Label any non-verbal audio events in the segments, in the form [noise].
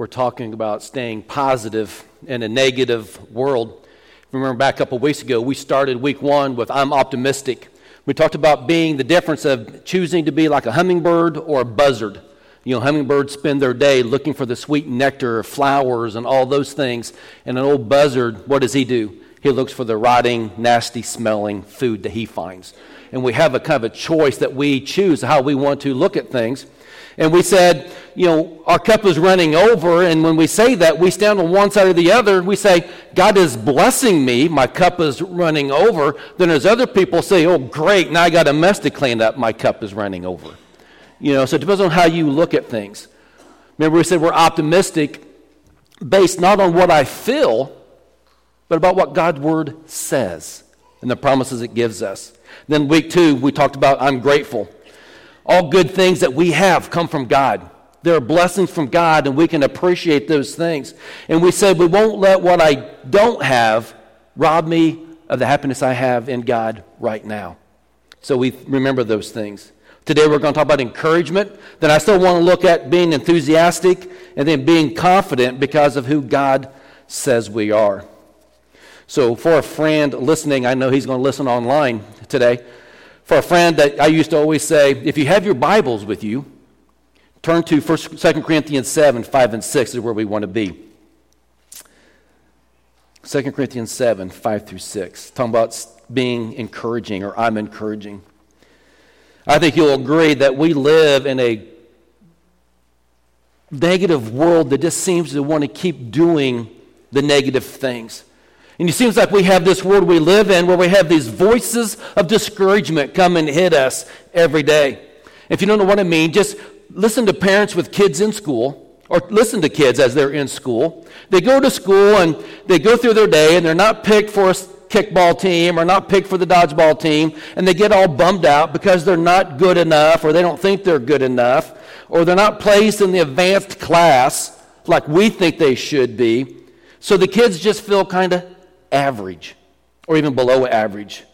we're talking about staying positive in a negative world. Remember back a couple weeks ago, we started week one with I'm optimistic. We talked about being the difference of choosing to be like a hummingbird or a buzzard. You know, hummingbirds spend their day looking for the sweet nectar, of flowers, and all those things. And an old buzzard, what does he do? He looks for the rotting, nasty smelling food that he finds. And we have a kind of a choice that we choose how we want to look at things. And we said, you know, our cup is running over. And when we say that, we stand on one side or the other. We say, God is blessing me. My cup is running over. Then there's other people say, oh, great. Now I got a mess to clean up. My cup is running over. You know, so it depends on how you look at things. Remember, we said we're optimistic based not on what I feel, but about what God's word says and the promises it gives us. Then, week two, we talked about I'm grateful. All good things that we have come from God. There are blessings from God, and we can appreciate those things. And we said we won't let what I don't have rob me of the happiness I have in God right now. So we remember those things. Today we're going to talk about encouragement. Then I still want to look at being enthusiastic and then being confident because of who God says we are. So, for a friend listening, I know he's going to listen online today. For a friend that I used to always say, if you have your Bibles with you, turn to 1, 2 Corinthians 7, 5 and 6 is where we want to be. 2 Corinthians 7, 5 through 6, talking about being encouraging or I'm encouraging. I think you'll agree that we live in a negative world that just seems to want to keep doing the negative things. And it seems like we have this world we live in where we have these voices of discouragement come and hit us every day. If you don't know what I mean, just listen to parents with kids in school or listen to kids as they're in school. They go to school and they go through their day and they're not picked for a kickball team or not picked for the dodgeball team and they get all bummed out because they're not good enough or they don't think they're good enough or they're not placed in the advanced class like we think they should be. So the kids just feel kind of average or even below average.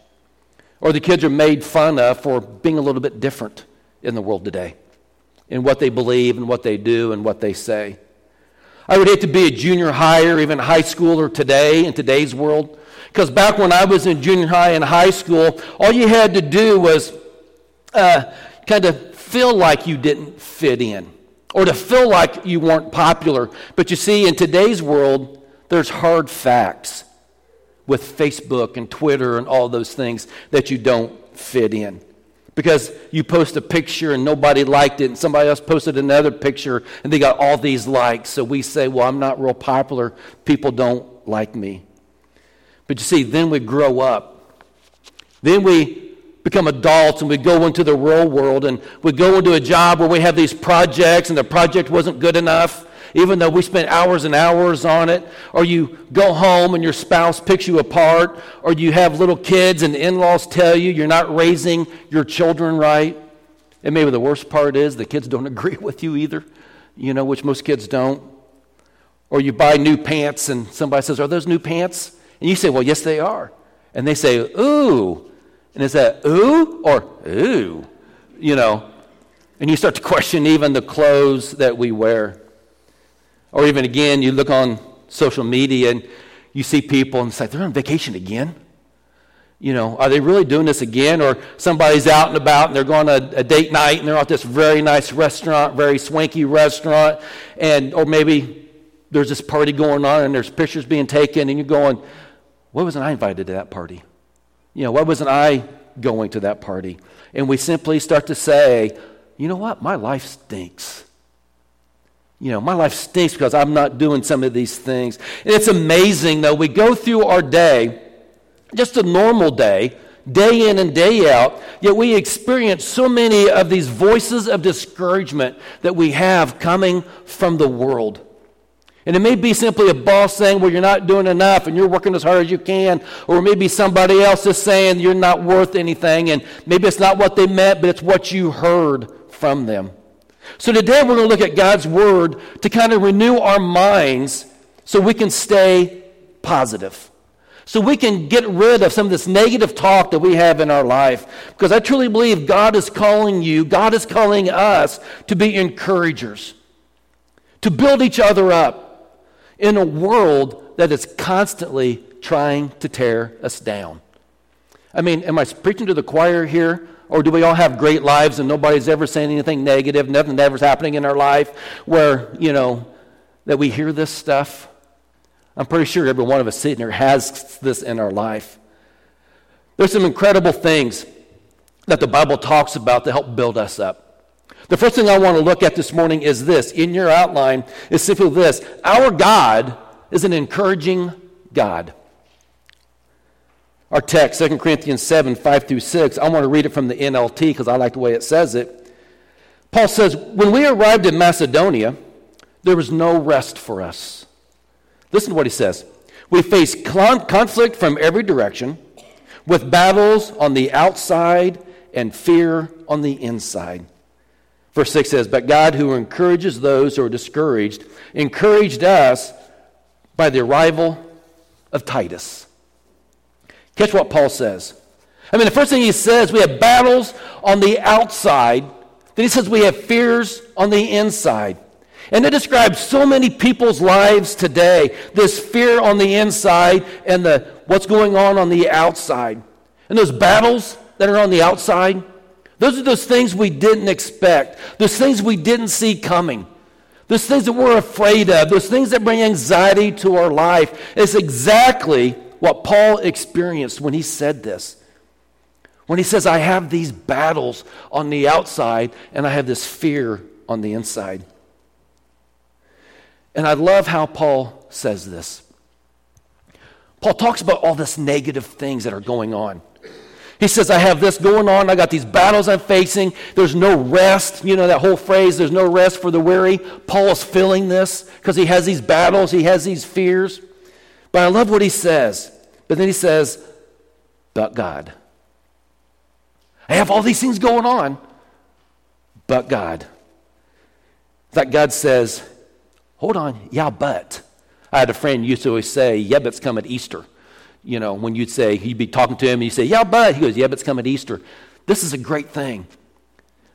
Or the kids are made fun of for being a little bit different in the world today in what they believe and what they do and what they say. I would hate to be a junior high or even high schooler today in today's world. Because back when I was in junior high and high school, all you had to do was uh, kind of feel like you didn't fit in or to feel like you weren't popular. But you see, in today's world, there's hard facts with Facebook and Twitter and all those things that you don't fit in. Because you post a picture and nobody liked it, and somebody else posted another picture and they got all these likes. So we say, Well, I'm not real popular. People don't like me. But you see, then we grow up. Then we become adults and we go into the real world and we go into a job where we have these projects and the project wasn't good enough even though we spent hours and hours on it, or you go home and your spouse picks you apart, or you have little kids and in laws tell you you're not raising your children right. And maybe the worst part is the kids don't [laughs] agree with you either, you know, which most kids don't. Or you buy new pants and somebody says, Are those new pants? And you say, Well, yes, they are. And they say, Ooh. And is that ooh or ooh? You know. And you start to question even the clothes that we wear. Or even again, you look on social media and you see people and say, they're on vacation again. You know, are they really doing this again? Or somebody's out and about and they're going a date night and they're at this very nice restaurant, very swanky restaurant, and or maybe there's this party going on and there's pictures being taken and you're going, why wasn't I invited to that party? You know, why wasn't I going to that party? And we simply start to say, you know what? My life stinks you know, my life stinks because I'm not doing some of these things. And it's amazing, though, we go through our day, just a normal day, day in and day out, yet we experience so many of these voices of discouragement that we have coming from the world. And it may be simply a boss saying, well, you're not doing enough and you're working as hard as you can. Or maybe somebody else is saying you're not worth anything. And maybe it's not what they meant, but it's what you heard from them. So today we're going to look at God's Word to kind of renew our minds so we can stay positive. So we can get rid of some of this negative talk that we have in our life. Because I truly believe God is calling you, God is calling us to be encouragers. to build each other up in a world that is constantly trying to tear us down. I mean, am I preaching to the choir here? Or do we all have great lives and nobody's ever saying anything negative, nothing ever's happening in our life where, you know, that we hear this stuff? I'm pretty sure every one of us sitting here has this in our life. There's some incredible things that the Bible talks about to help build us up. The first thing I want to look at this morning is this. In your outline is simply this. Our God is an encouraging God. Our text, 2 Corinthians 7, 5 through 6, I want to read it from the NLT because I like the way it says it. Paul says, When we arrived in Macedonia, there was no rest for us. Listen to what he says. We faced conflict from every direction, with battles on the outside and fear on the inside. Verse 6 says, But God, who encourages those who are discouraged, encouraged us by the arrival of Titus. Catch what Paul says. I mean, the first thing he says, we have battles on the outside. Then he says we have fears on the inside. And it describes so many people's lives today this fear on the inside and the, what's going on on the outside. And those battles that are on the outside, those are those things we didn't expect, those things we didn't see coming, those things that we're afraid of, those things that bring anxiety to our life. It's exactly what Paul experienced when he said this. When he says, I have these battles on the outside and I have this fear on the inside. And I love how Paul says this. Paul talks about all this negative things that are going on. He says, I have this going on. I got these battles I'm facing. There's no rest. You know that whole phrase, there's no rest for the weary. Paul is feeling this because he has these battles, he has these fears. But I love what he says. But then he says, but God. I have all these things going on, but God. That God says, hold on, yeah, but. I had a friend used to always say, yeah, but it's come at Easter you know, when you'd say, you'd be talking to him and you say, yeah, but, he goes, yeah, but it's coming Easter. This is a great thing.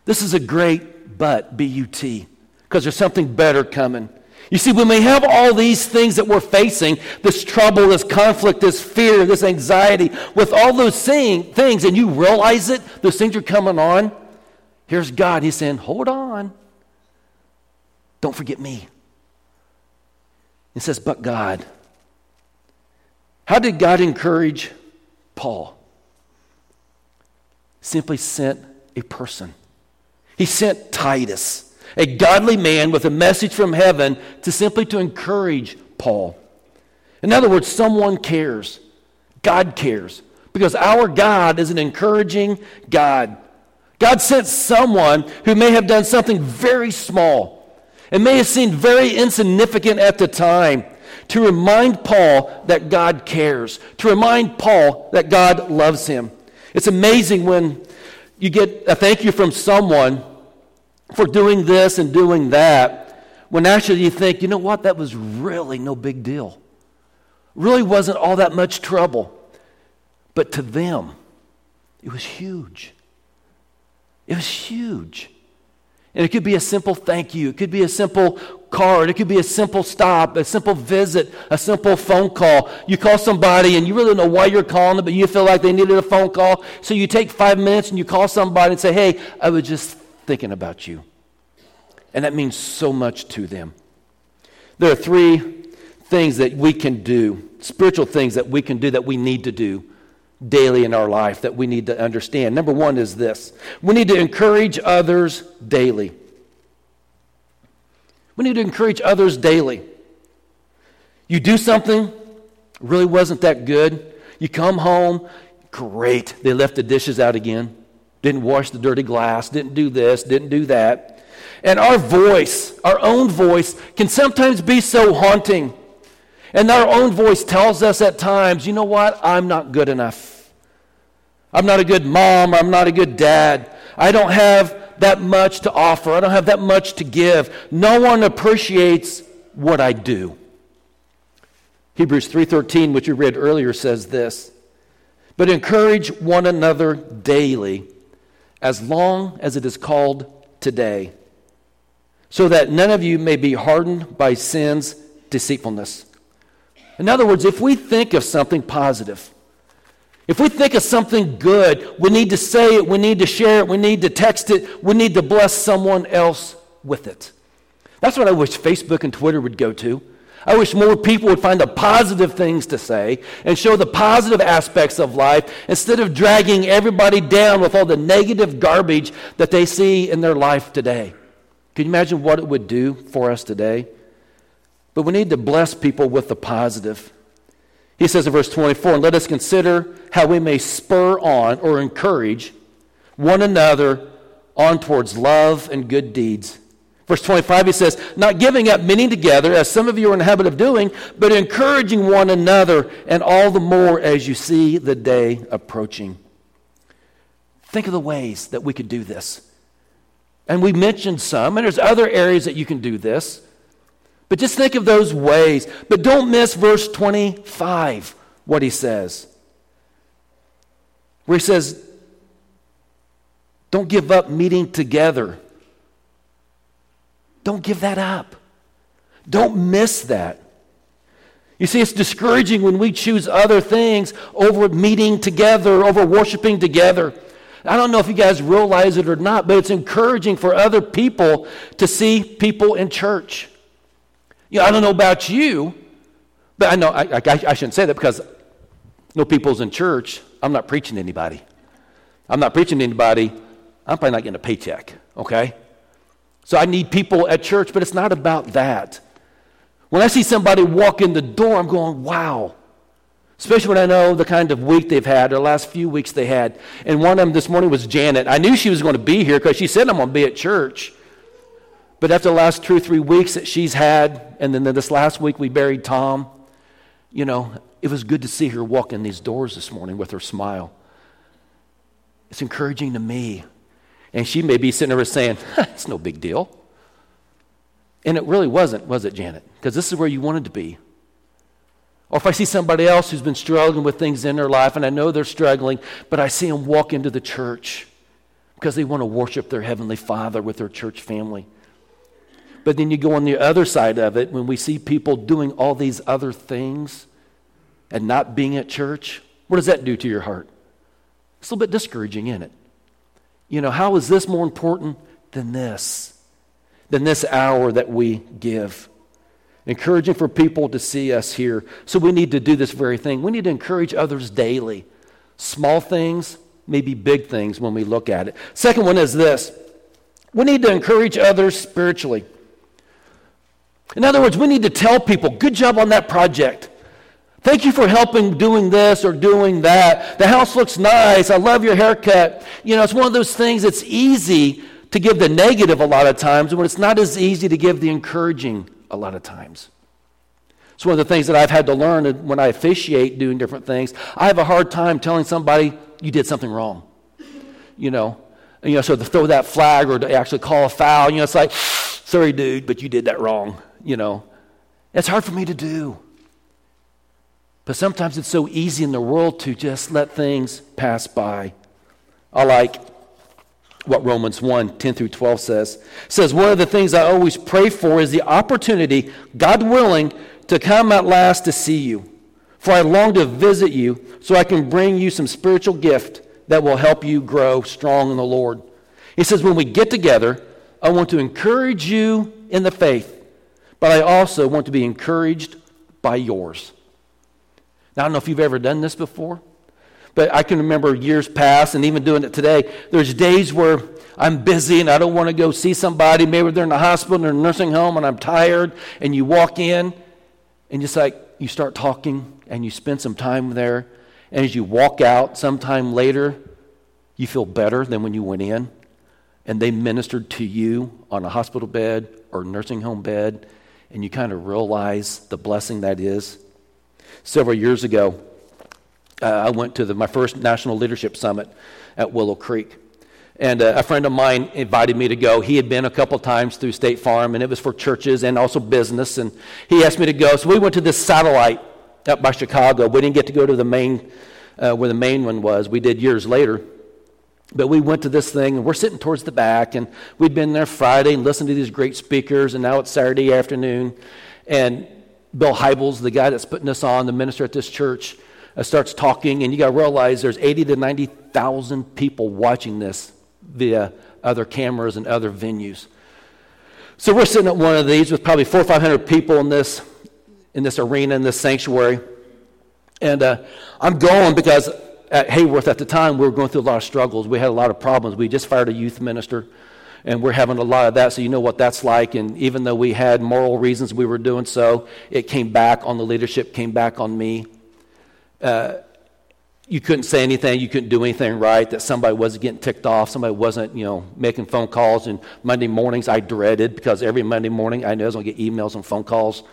This is a great but, B-U-T, because there's something better coming. You see, when we have all these things that we're facing, this trouble, this conflict, this fear, this anxiety, with all those things, and you realize it, those things are coming on, here's God. He's saying, hold on. Don't forget me. He says, but God. How did God encourage Paul? Simply sent a person. He sent Titus, a godly man with a message from heaven to simply to encourage Paul. In other words, someone cares. God cares. Because our God is an encouraging God. God sent someone who may have done something very small and may have seemed very insignificant at the time to remind Paul that God cares, to remind Paul that God loves him. It's amazing when you get a thank you from someone for doing this and doing that, when actually you think, you know what, that was really no big deal. Really wasn't all that much trouble. But to them, it was huge. It was huge. And it could be a simple thank you. It could be a simple card. It could be a simple stop, a simple visit, a simple phone call. You call somebody and you really don't know why you're calling them, but you feel like they needed a phone call. So you take five minutes and you call somebody and say, hey, I was just thinking about you. And that means so much to them. There are three things that we can do, spiritual things that we can do that we need to do daily in our life that we need to understand. Number one is this we need to encourage others daily. We need to encourage others daily. You do something, really wasn't that good. You come home, great. They left the dishes out again. Didn't wash the dirty glass, didn't do this, didn't do that. And our voice, our own voice, can sometimes be so haunting. And our own voice tells us at times, you know what? I'm not good enough. I'm not a good mom. I'm not a good dad. I don't have that much to offer. I don't have that much to give. No one appreciates what I do. Hebrews 3:13, which you read earlier says this. But encourage one another daily as long as it is called today, so that none of you may be hardened by sin's deceitfulness. In other words, if we think of something positive, if we think of something good, we need to say it, we need to share it, we need to text it, we need to bless someone else with it. That's what I wish Facebook and Twitter would go to. I wish more people would find the positive things to say and show the positive aspects of life instead of dragging everybody down with all the negative garbage that they see in their life today. Can you imagine what it would do for us today? But we need to bless people with the positive. He says in verse 24, and let us consider how we may spur on or encourage one another on towards love and good deeds. Verse 25, he says, Not giving up meeting together, as some of you are in the habit of doing, but encouraging one another, and all the more as you see the day approaching. Think of the ways that we could do this. And we mentioned some, and there's other areas that you can do this. But just think of those ways. But don't miss verse 25, what he says. Where he says, Don't give up meeting together. Don't give that up. Don't miss that. You see, it's discouraging when we choose other things over meeting together, over worshiping together. I don't know if you guys realize it or not, but it's encouraging for other people to see people in church. You know, I don't know about you, but I know I, I, I shouldn't say that because no people's in church. I'm not preaching to anybody. I'm not preaching to anybody. I'm probably not getting a paycheck, okay? So I need people at church, but it's not about that. When I see somebody walk in the door, I'm going, wow. Especially when I know the kind of week they've had, or the last few weeks they had. And one of them this morning was Janet. I knew she was going to be here because she said, I'm going to be at church. But after the last two or three weeks that she's had, and then this last week we buried Tom, you know, it was good to see her walk in these doors this morning with her smile. It's encouraging to me. And she may be sitting there saying, [laughs] it's no big deal. And it really wasn't, was it, Janet? Because this is where you wanted to be. Or if I see somebody else who's been struggling with things in their life, and I know they're struggling, but I see them walk into the church because they want to worship their Heavenly Father with their church family. But then you go on the other side of it when we see people doing all these other things and not being at church. What does that do to your heart? It's a little bit discouraging, isn't it? You know, how is this more important than this? Than this hour that we give? Encouraging for people to see us here. So we need to do this very thing. We need to encourage others daily. Small things, maybe big things when we look at it. Second one is this we need to encourage others spiritually. In other words, we need to tell people, good job on that project. Thank you for helping doing this or doing that. The house looks nice. I love your haircut. You know, it's one of those things that's easy to give the negative a lot of times when it's not as easy to give the encouraging a lot of times. It's one of the things that I've had to learn when I officiate doing different things. I have a hard time telling somebody you did something wrong. You know, you know, so to throw that flag or to actually call a foul, you know, it's like, sorry, dude, but you did that wrong you know. It's hard for me to do. But sometimes it's so easy in the world to just let things pass by. I like what Romans 1 10 through 12 says. It says, One of the things I always pray for is the opportunity, God willing, to come at last to see you. For I long to visit you so I can bring you some spiritual gift that will help you grow strong in the Lord. He says, When we get together, I want to encourage you in the faith but I also want to be encouraged by yours. Now, I don't know if you've ever done this before, but I can remember years past and even doing it today. There's days where I'm busy and I don't want to go see somebody. Maybe they're in the hospital or a nursing home and I'm tired, and you walk in and just like you start talking and you spend some time there. And as you walk out sometime later, you feel better than when you went in. And they ministered to you on a hospital bed or nursing home bed and you kind of realize the blessing that is. Several years ago, uh, I went to the, my first National Leadership Summit at Willow Creek. And uh, a friend of mine invited me to go. He had been a couple times through State Farm, and it was for churches and also business. And he asked me to go. So we went to this satellite up by Chicago. We didn't get to go to the main, uh, where the main one was. We did years later. But we went to this thing, and we're sitting towards the back, and we'd been there Friday and listened to these great speakers, and now it's Saturday afternoon. And Bill Hybels, the guy that's putting us on, the minister at this church, uh, starts talking, and you got to realize there's 80 to 90,000 people watching this via other cameras and other venues. So we're sitting at one of these with probably four or 500 people in this, in this arena, in this sanctuary. And uh, I'm going because at Hayworth at the time, we were going through a lot of struggles. We had a lot of problems. We just fired a youth minister, and we're having a lot of that, so you know what that's like. And even though we had moral reasons we were doing so, it came back on the leadership, came back on me. Uh, you couldn't say anything, you couldn't do anything right, that somebody wasn't getting ticked off, somebody wasn't, you know, making phone calls. And Monday mornings I dreaded because every Monday morning I knew I was going to get emails and phone calls.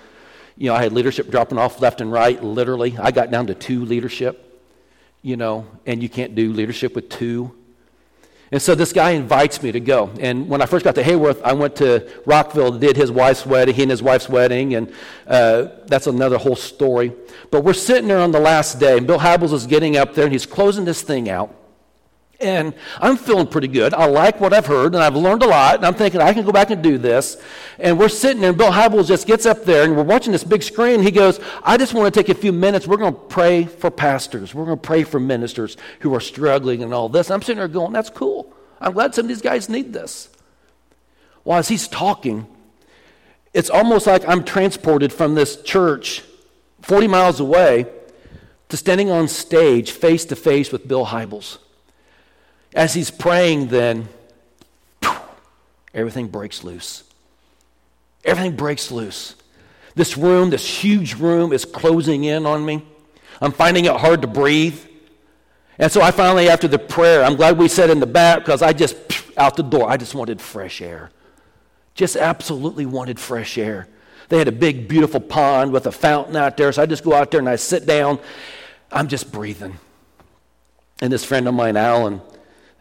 You know, I had leadership dropping off left and right, literally. I got down to two leadership you know, and you can't do leadership with two. And so this guy invites me to go. And when I first got to Hayworth, I went to Rockville, did his wife's wedding, he and his wife's wedding, and uh, that's another whole story. But we're sitting there on the last day, and Bill Hybels is getting up there, and he's closing this thing out. And I'm feeling pretty good. I like what I've heard, and I've learned a lot. And I'm thinking I can go back and do this. And we're sitting there, and Bill Hybels just gets up there, and we're watching this big screen. He goes, I just want to take a few minutes. We're going to pray for pastors. We're going to pray for ministers who are struggling and all this. And I'm sitting there going, That's cool. I'm glad some of these guys need this. Well, as he's talking, it's almost like I'm transported from this church 40 miles away to standing on stage face to face with Bill Hybels. As he's praying, then everything breaks loose. Everything breaks loose. This room, this huge room, is closing in on me. I'm finding it hard to breathe. And so I finally, after the prayer, I'm glad we sat in the back because I just, out the door, I just wanted fresh air. Just absolutely wanted fresh air. They had a big, beautiful pond with a fountain out there. So I just go out there and I sit down. I'm just breathing. And this friend of mine, Alan,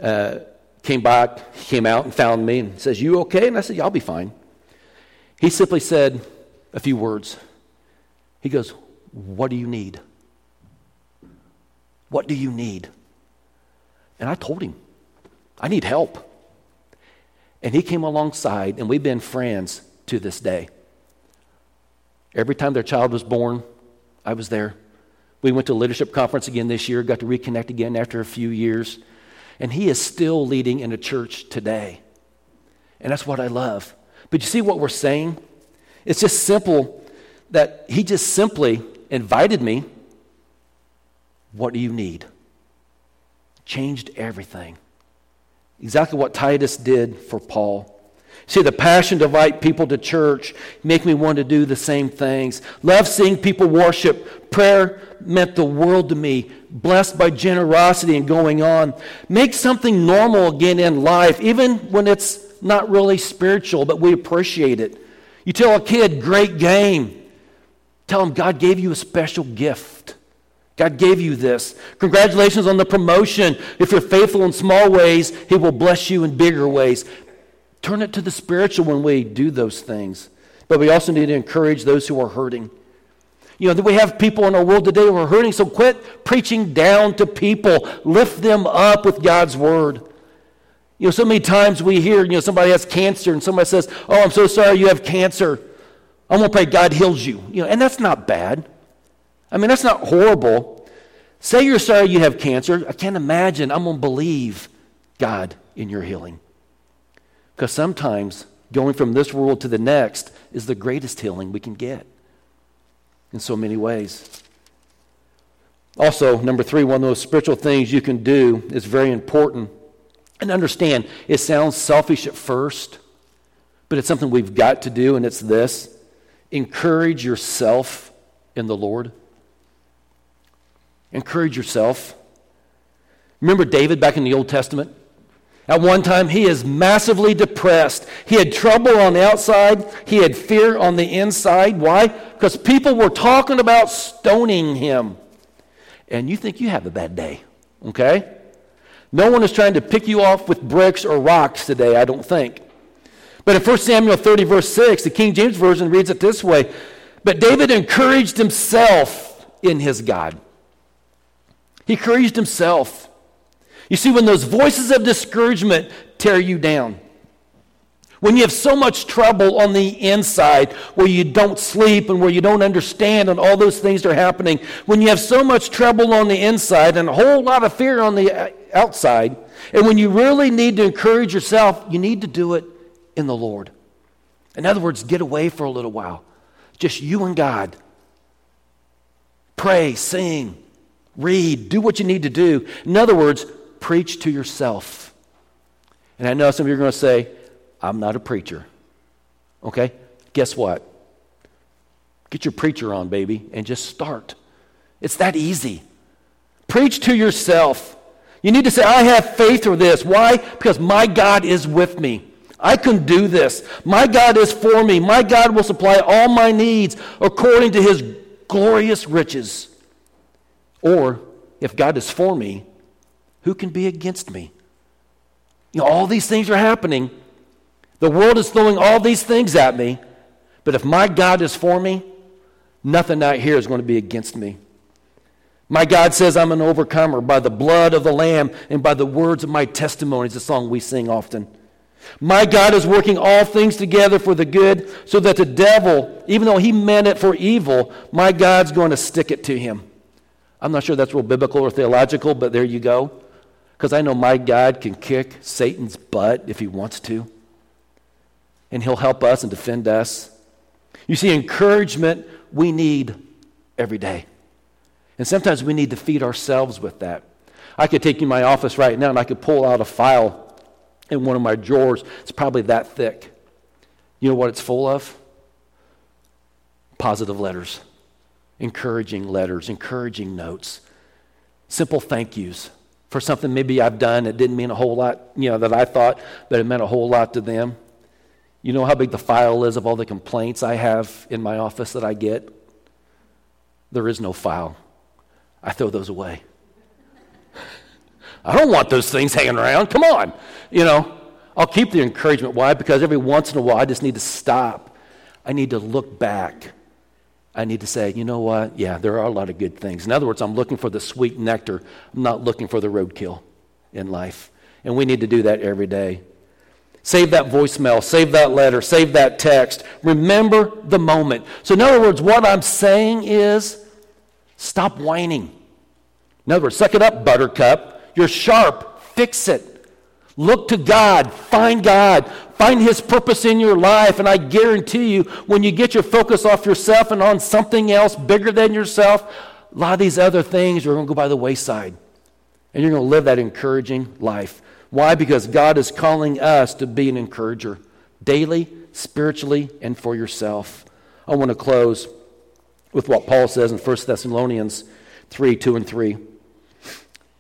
uh, came back, came out and found me and says, You okay? And I said, Yeah, I'll be fine. He simply said a few words. He goes, What do you need? What do you need? And I told him, I need help. And he came alongside, and we've been friends to this day. Every time their child was born, I was there. We went to a leadership conference again this year, got to reconnect again after a few years. And he is still leading in a church today. And that's what I love. But you see what we're saying? It's just simple that he just simply invited me. What do you need? Changed everything. Exactly what Titus did for Paul. See, the passion to invite people to church make me want to do the same things. Love seeing people worship. Prayer meant the world to me. Blessed by generosity and going on. Make something normal again in life, even when it's not really spiritual, but we appreciate it. You tell a kid, great game. Tell him God gave you a special gift. God gave you this. Congratulations on the promotion. If you're faithful in small ways, He will bless you in bigger ways. Turn it to the spiritual when we do those things. But we also need to encourage those who are hurting. You know, we have people in our world today who are hurting, so quit preaching down to people. Lift them up with God's word. You know, so many times we hear, you know, somebody has cancer and somebody says, Oh, I'm so sorry you have cancer. I'm going to pray God heals you. You know, and that's not bad. I mean, that's not horrible. Say you're sorry you have cancer. I can't imagine. I'm going to believe God in your healing. Because sometimes going from this world to the next is the greatest healing we can get in so many ways. Also, number three, one of those spiritual things you can do is very important. And understand, it sounds selfish at first, but it's something we've got to do, and it's this encourage yourself in the Lord. Encourage yourself. Remember David back in the Old Testament? At one time, he is massively depressed. He had trouble on the outside, he had fear on the inside. Why? Because people were talking about stoning him. And you think you have a bad day, okay? No one is trying to pick you off with bricks or rocks today, I don't think. But in 1 Samuel 30, verse 6, the King James Version reads it this way But David encouraged himself in his God. He encouraged himself. You see, when those voices of discouragement tear you down, when you have so much trouble on the inside where you don't sleep and where you don't understand and all those things are happening, when you have so much trouble on the inside and a whole lot of fear on the uh, outside, and when you really need to encourage yourself, you need to do it in the Lord. In other words, get away for a little while. Just you and God. Pray, sing, read, do what you need to do. In other words, preach to yourself. And I know some of you are going to say, I'm not a preacher. Okay? Guess what? Get your preacher on, baby, and just start. It's that easy. Preach to yourself. You need to say, I have faith for this. Why? Because my God is with me. I can do this. My God is for me. My God will supply all my needs according to his glorious riches. Or, if God is for me, who can be against me? You know, all these things are happening. The world is throwing all these things at me. But if my God is for me, nothing out here is going to be against me. My God says I'm an overcomer by the blood of the Lamb and by the words of my testimony. It's a song we sing often. My God is working all things together for the good, so that the devil, even though he meant it for evil, my God's going to stick it to him. I'm not sure that's real biblical or theological, but there you go. Because I know my God can kick Satan's butt if he wants to, and he'll help us and defend us. You see, encouragement we need every day. And sometimes we need to feed ourselves with that. I could take you in my office right now and I could pull out a file in one of my drawers. It's probably that thick. You know what it's full of? Positive letters, encouraging letters, encouraging notes, simple thank yous for something maybe I've done that didn't mean a whole lot, you know, that I thought, but it meant a whole lot to them. You know how big the file is of all the complaints I have in my office that I get? There is no file. I throw those away. I don't want those things hanging around. Come on. You know, I'll keep the encouragement. Why? Because every once in a while I just need to stop. I need to look back. I need to say, you know what? Yeah, there are a lot of good things. In other words, I'm looking for the sweet nectar. I'm not looking for the roadkill in life. And we need to do that every day. Save that voicemail, save that letter, save that text. Remember the moment. So, in other words, what I'm saying is stop whining. In other words, suck it up, buttercup. You're sharp. Fix it. Look to God. Find God. Find His purpose in your life. And I guarantee you, when you get your focus off yourself and on something else bigger than yourself, a lot of these other things are going to go by the wayside. And you're going to live that encouraging life. Why? Because God is calling us to be an encourager daily, spiritually, and for yourself. I want to close with what Paul says in 1 Thessalonians 3 2 and 3.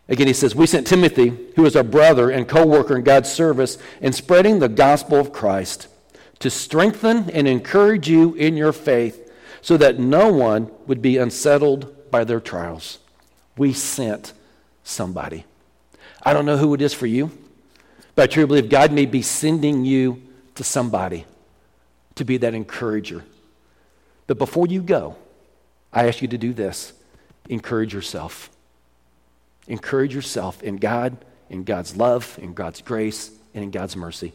Again, he says, We sent Timothy, who is our brother and co worker in God's service, in spreading the gospel of Christ, to strengthen and encourage you in your faith, so that no one would be unsettled by their trials. We sent somebody. I don't know who it is for you, but I truly believe God may be sending you to somebody to be that encourager. But before you go, I ask you to do this encourage yourself. Encourage yourself in God, in God's love, in God's grace, and in God's mercy.